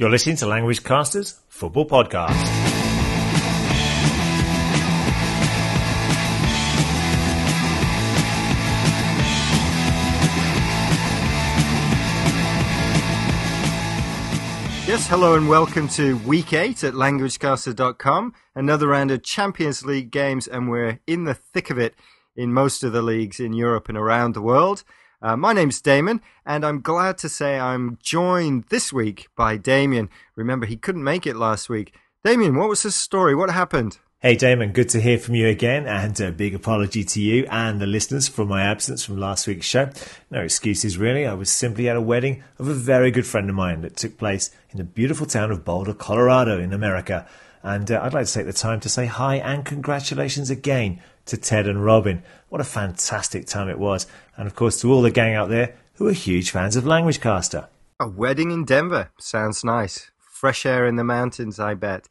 You're listening to Languagecaster's Football Podcast. Yes, hello and welcome to week eight at languagecaster.com. Another round of Champions League games, and we're in the thick of it in most of the leagues in Europe and around the world. Uh, my name's Damon, and I'm glad to say I'm joined this week by Damien. Remember, he couldn't make it last week. Damien, what was the story? What happened? Hey Damon, good to hear from you again, and a big apology to you and the listeners for my absence from last week's show. No excuses really, I was simply at a wedding of a very good friend of mine that took place in the beautiful town of Boulder, Colorado in America. And uh, I'd like to take the time to say hi and congratulations again to Ted and Robin. What a fantastic time it was. And of course, to all the gang out there who are huge fans of Languagecaster. A wedding in Denver. Sounds nice. Fresh air in the mountains, I bet.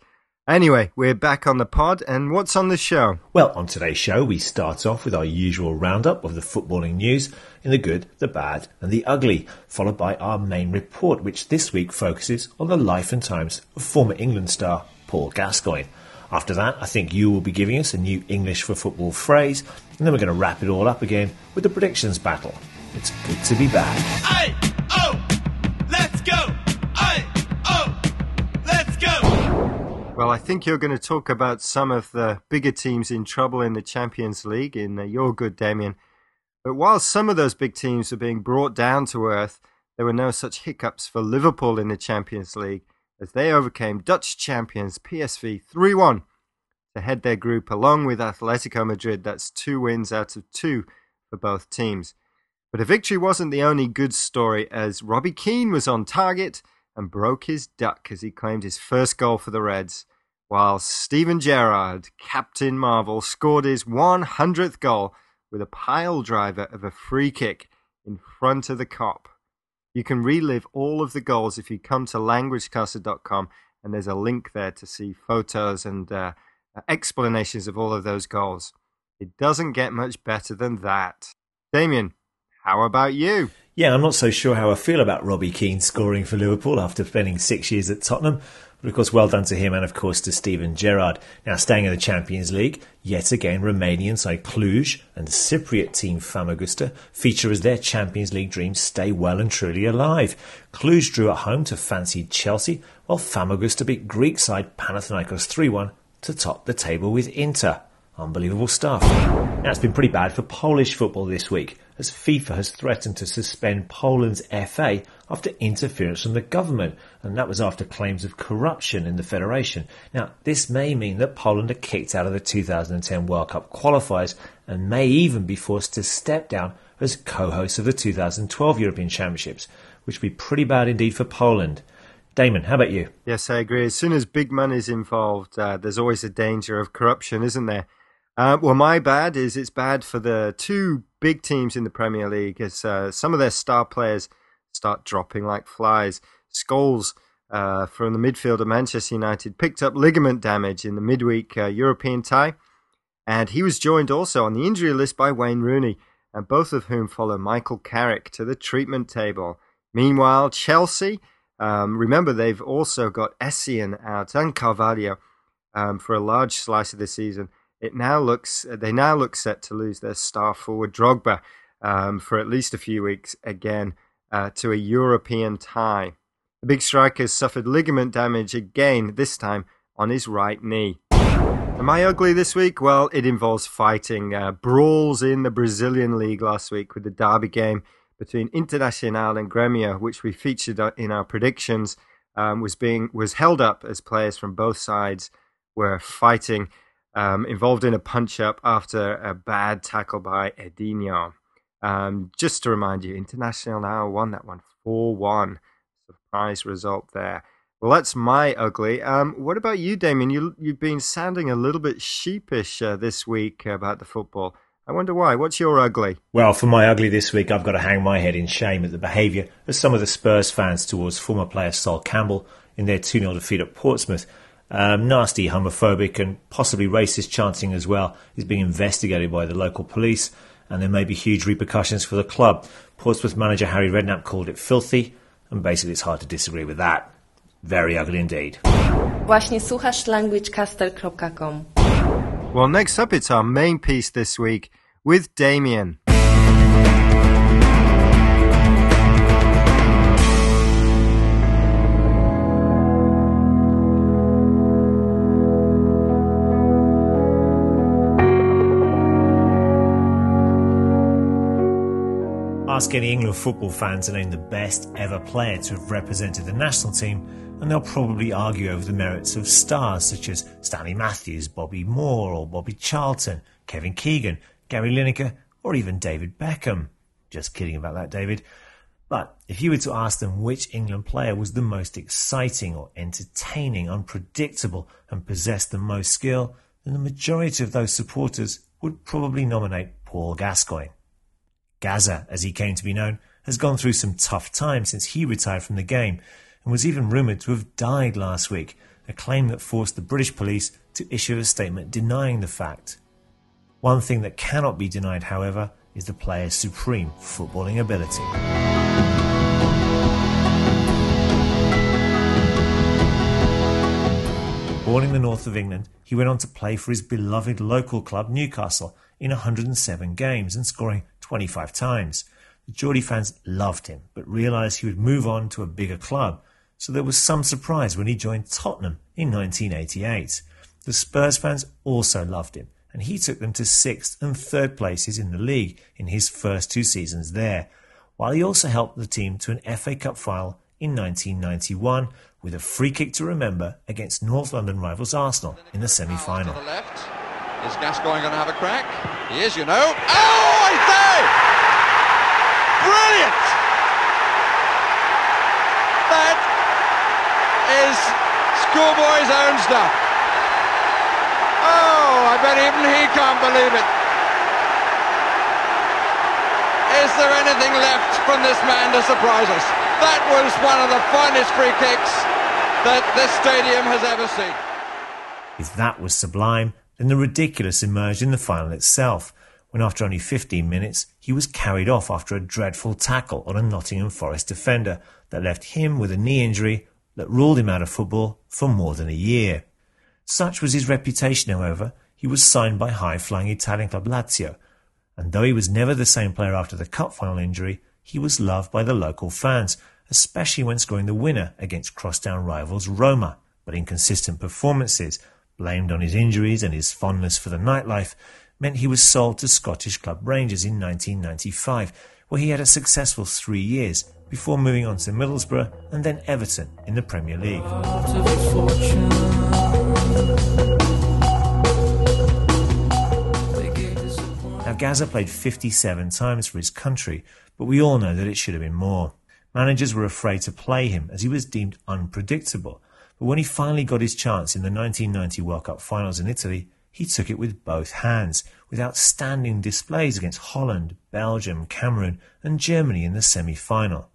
Anyway, we're back on the pod, and what's on the show? Well, on today's show, we start off with our usual roundup of the footballing news in the good, the bad, and the ugly, followed by our main report, which this week focuses on the life and times of former England star Paul Gascoigne. After that, I think you will be giving us a new English for football phrase, and then we're going to wrap it all up again with the predictions battle. It's good to be back. Aye, oh, let's go. Aye, oh, let's go. Well, I think you're going to talk about some of the bigger teams in trouble in the Champions League in uh, Your Good Damien. But while some of those big teams are being brought down to earth, there were no such hiccups for Liverpool in the Champions League as they overcame Dutch champions PSV 3 1 to head their group along with Atletico Madrid. That's two wins out of two for both teams. But a victory wasn't the only good story as Robbie Keane was on target and broke his duck as he claimed his first goal for the Reds, while Steven Gerrard, Captain Marvel, scored his 100th goal with a pile driver of a free kick in front of the Kop. You can relive all of the goals if you come to languagecaster.com, and there's a link there to see photos and uh, explanations of all of those goals. It doesn't get much better than that. Damien, how about you? Yeah, I'm not so sure how I feel about Robbie Keane scoring for Liverpool after spending six years at Tottenham. But of course, well done to him and of course to Steven Gerrard. Now, staying in the Champions League, yet again, Romanian side Cluj and Cypriot team Famagusta feature as their Champions League dreams stay well and truly alive. Cluj drew at home to fancied Chelsea, while Famagusta beat Greek side Panathinaikos 3 1 to top the table with Inter. Unbelievable stuff. Now, it's been pretty bad for Polish football this week, as FIFA has threatened to suspend Poland's FA after interference from the government, and that was after claims of corruption in the federation. Now, this may mean that Poland are kicked out of the 2010 World Cup qualifiers and may even be forced to step down as co-hosts of the 2012 European Championships, which would be pretty bad indeed for Poland. Damon, how about you? Yes, I agree. As soon as big money's involved, uh, there's always a danger of corruption, isn't there? Uh, well, my bad is it's bad for the two big teams in the Premier League as uh, some of their star players start dropping like flies. Scholes uh, from the midfield of Manchester United picked up ligament damage in the midweek uh, European tie, and he was joined also on the injury list by Wayne Rooney, and both of whom follow Michael Carrick to the treatment table. Meanwhile, Chelsea, um, remember they've also got Essien out and Carvalho um, for a large slice of the season it now looks they now look set to lose their star forward Drogba um, for at least a few weeks again uh, to a European tie. The big striker suffered ligament damage again, this time on his right knee. Am I ugly this week? Well, it involves fighting. Uh, brawls in the Brazilian league last week with the derby game between Internacional and Gremio, which we featured uh, in our predictions, um, was being was held up as players from both sides were fighting um, involved in a punch up after a bad tackle by Edinho. Um, just to remind you, Internacional now won that one 4 1. Surprise result there. Well, that's my ugly. Um, what about you, Damien? You, you've been sounding a little bit sheepish uh, this week about the football. I wonder why. What's your ugly? Well, for my ugly this week, I've got to hang my head in shame at the behaviour of some of the Spurs fans towards former player Sol Campbell in their 2 0 defeat at Portsmouth. Um, nasty homophobic and possibly racist chanting as well is being investigated by the local police, and there may be huge repercussions for the club. Portsmouth manager Harry Redknapp called it filthy, and basically it's hard to disagree with that. Very ugly indeed. Właśnie słuchasz languagecaster.com. Well, next up, it's our main piece this week with Damien. Ask any England football fan to name the best ever player to have represented the national team, and they'll probably argue over the merits of stars such as Stanley Matthews, Bobby Moore, or Bobby Charlton, Kevin Keegan, Gary Lineker, or even David Beckham. Just kidding about that, David. But if you were to ask them which England player was the most exciting or entertaining, unpredictable, and possessed the most skill, then the majority of those supporters would probably nominate Paul Gascoigne. Gazza, as he came to be known, has gone through some tough times since he retired from the game and was even rumoured to have died last week, a claim that forced the British police to issue a statement denying the fact. One thing that cannot be denied, however, is the player's supreme footballing ability. Born in the north of England, he went on to play for his beloved local club Newcastle in 107 games and scoring 25 times. The Geordie fans loved him, but realised he would move on to a bigger club, so there was some surprise when he joined Tottenham in 1988. The Spurs fans also loved him, and he took them to sixth and third places in the league in his first two seasons there, while he also helped the team to an FA Cup final in 1991 with a free kick to remember against North London rivals Arsenal in the the left. Is Gascoigne going to have a crack? He is, you know. Oh, I say! Brilliant! That is schoolboy's own stuff. Oh, I bet even he can't believe it. Is there anything left from this man to surprise us? That was one of the finest free kicks that this stadium has ever seen. If that was sublime, then the ridiculous emerged in the final itself, when after only 15 minutes he was carried off after a dreadful tackle on a Nottingham Forest defender that left him with a knee injury that ruled him out of football for more than a year. Such was his reputation, however, he was signed by high-flying Italian club Lazio, and though he was never the same player after the cup final injury, he was loved by the local fans, especially when scoring the winner against crosstown rivals Roma. But inconsistent performances, blamed on his injuries and his fondness for the nightlife, meant he was sold to Scottish club Rangers in 1995, where he had a successful three years before moving on to Middlesbrough and then Everton in the Premier League. Now, Gazza played 57 times for his country, but we all know that it should have been more. Managers were afraid to play him as he was deemed unpredictable. But when he finally got his chance in the 1990 World Cup finals in Italy, he took it with both hands, with outstanding displays against Holland, Belgium, Cameroon, and Germany in the semi final.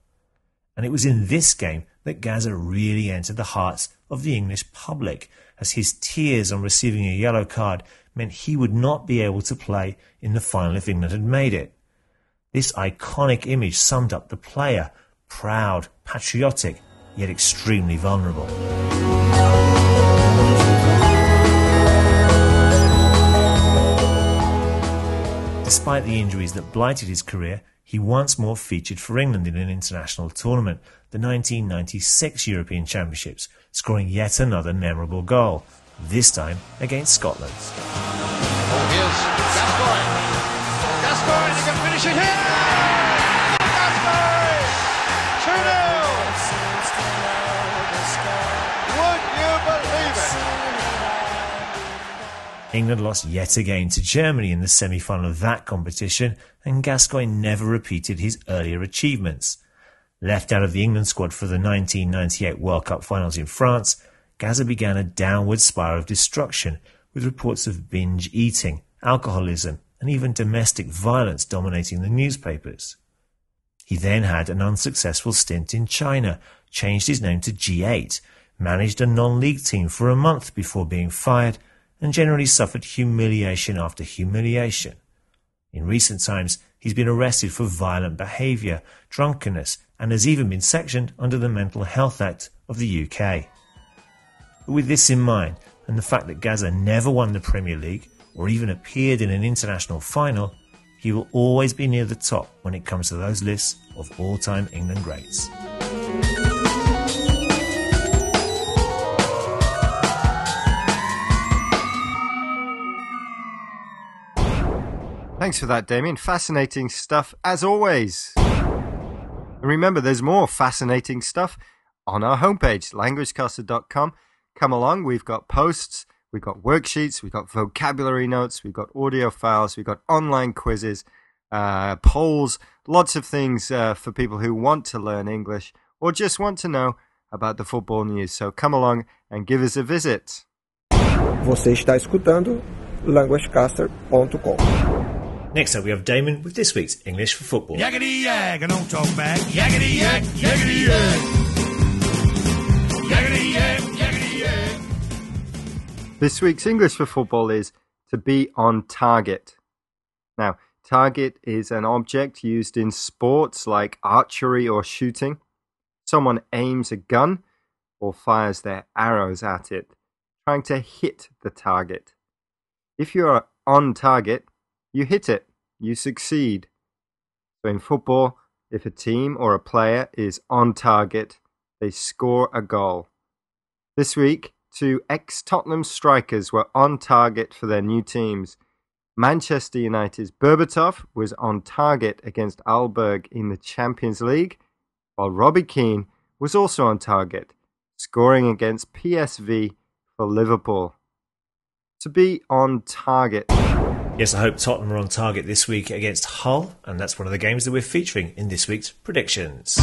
And it was in this game that Gazza really entered the hearts of the English public, as his tears on receiving a yellow card meant he would not be able to play in the final if England had made it. This iconic image summed up the player, proud, patriotic, yet extremely vulnerable. Despite the injuries that blighted his career, he once more featured for England in an international tournament, the 1996 European Championships, scoring yet another memorable goal, this time against Scotland. Oh, here's Gascoigne. Gascoigne, he can finish it here! England lost yet again to Germany in the semi-final of that competition, and Gascoigne never repeated his earlier achievements. Left out of the England squad for the 1998 World Cup finals in France, Gazza began a downward spiral of destruction, with reports of binge eating, alcoholism, and even domestic violence dominating the newspapers. He then had an unsuccessful stint in China, changed his name to G8, managed a non-league team for a month before being fired, and generally suffered humiliation after humiliation. In recent times, he's been arrested for violent behaviour, drunkenness, and has even been sectioned under the Mental Health Act of the UK. But with this in mind, and the fact that Gazza never won the Premier League or even appeared in an international final, he will always be near the top when it comes to those lists of all time England greats. Thanks for that, Damien. Fascinating stuff as always. And remember, there's more fascinating stuff on our homepage, languagecaster.com. Come along, we've got posts, we've got worksheets, we've got vocabulary notes, we've got audio files, we've got online quizzes, uh, polls, lots of things uh, for people who want to learn English or just want to know about the football news. So come along and give us a visit. Você está escutando languagecaster.com. Next up, we have Damon with this week's English for Football. Yakety yak, and don't talk back. Yakety yak, yakety yak. Yakety yak, yakety yak. This week's English for football is to be on target. Now, target is an object used in sports like archery or shooting. Someone aims a gun or fires their arrows at it, trying to hit the target. If you are on target, you hit it, you succeed. So in football, if a team or a player is on target, they score a goal. This week, two ex Tottenham strikers were on target for their new teams. Manchester United's Berbatov was on target against Aalborg in the Champions League, while Robbie Keane was also on target, scoring against PSV for Liverpool. To be on target. Yes, I hope Tottenham are on target this week against Hull, and that's one of the games that we're featuring in this week's predictions.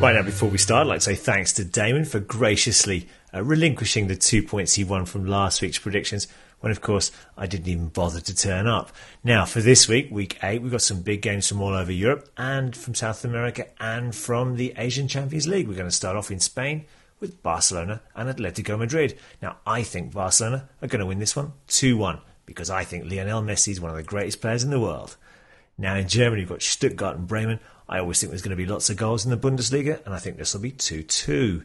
Right now, before we start, I'd like to say thanks to Damon for graciously uh, relinquishing the two points he won from last week's predictions, when of course I didn't even bother to turn up. Now, for this week, week eight, we've got some big games from all over Europe and from South America and from the Asian Champions League. We're going to start off in Spain with Barcelona and Atletico Madrid. Now, I think Barcelona are going to win this one 2 1 because I think Lionel Messi is one of the greatest players in the world. Now, in Germany, you've got Stuttgart and Bremen. I always think there's going to be lots of goals in the Bundesliga, and I think this will be 2 2.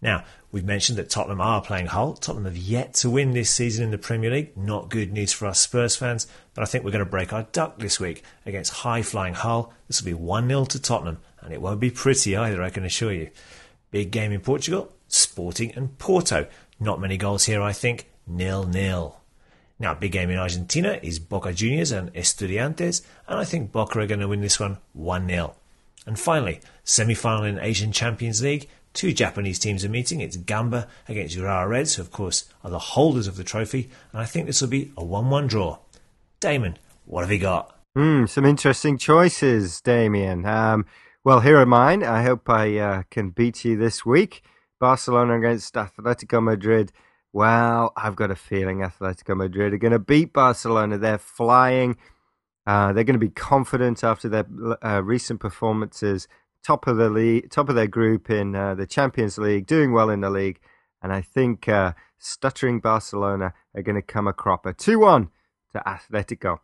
Now, we've mentioned that Tottenham are playing Hull. Tottenham have yet to win this season in the Premier League. Not good news for us Spurs fans, but I think we're going to break our duck this week against high flying Hull. This will be 1 0 to Tottenham, and it won't be pretty either, I can assure you. Big game in Portugal, Sporting and Porto. Not many goals here, I think. Nil nil. Now, big game in Argentina is Boca Juniors and Estudiantes, and I think Boca are going to win this one 1 0. And finally, semi final in Asian Champions League. Two Japanese teams are meeting. It's Gamba against Urawa Reds, who, of course, are the holders of the trophy, and I think this will be a 1 1 draw. Damon, what have you got? Hmm, some interesting choices, Damien. Um, well, here are mine. I hope I uh, can beat you this week. Barcelona against Atletico Madrid. Well, I've got a feeling Atletico Madrid are going to beat Barcelona. They're flying. Uh, they're going to be confident after their uh, recent performances. Top of the league, top of their group in uh, the Champions League, doing well in the league, and I think uh, stuttering Barcelona are going to come a cropper. Two-one to Atletico.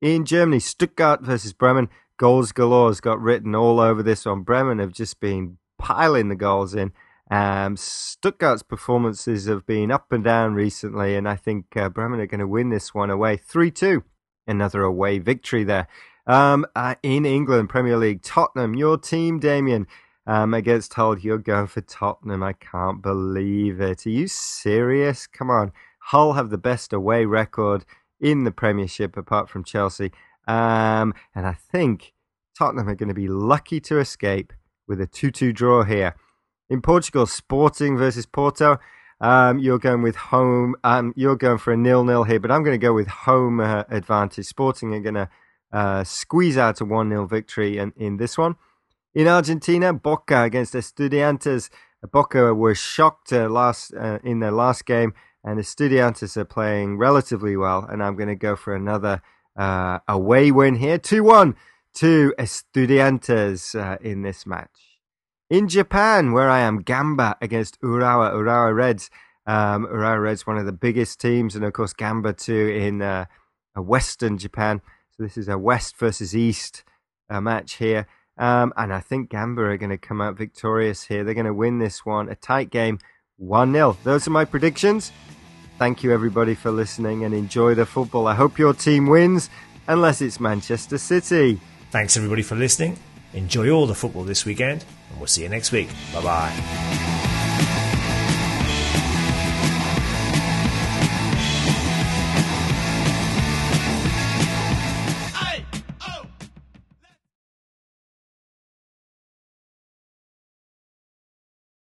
In Germany, Stuttgart versus Bremen. Goals galore's got written all over this one. Bremen have just been piling the goals in. Um, Stuttgart's performances have been up and down recently, and I think uh, Bremen are going to win this one away 3 2. Another away victory there. Um, uh, in England, Premier League, Tottenham, your team, Damien, um, against Hull. You're going for Tottenham. I can't believe it. Are you serious? Come on. Hull have the best away record in the Premiership apart from Chelsea. Um, and I think Tottenham are going to be lucky to escape with a 2 2 draw here. In Portugal, Sporting versus Porto. Um, you're going with home. Um, you're going for a nil-nil here, but I'm going to go with home uh, advantage. Sporting are going to uh, squeeze out a one-nil victory in, in this one. In Argentina, Boca against Estudiantes. Boca were shocked uh, last uh, in their last game, and Estudiantes are playing relatively well. And I'm going to go for another uh, away win here, two-one to Estudiantes uh, in this match. In Japan, where I am, Gamba against Urawa, Urawa Reds. Um, Urawa Reds, one of the biggest teams, and of course Gamba too in uh, Western Japan. So this is a West versus East uh, match here. Um, and I think Gamba are going to come out victorious here. They're going to win this one. A tight game, 1 0. Those are my predictions. Thank you, everybody, for listening and enjoy the football. I hope your team wins, unless it's Manchester City. Thanks, everybody, for listening. Enjoy all the football this weekend, and we'll see you next week. Bye bye.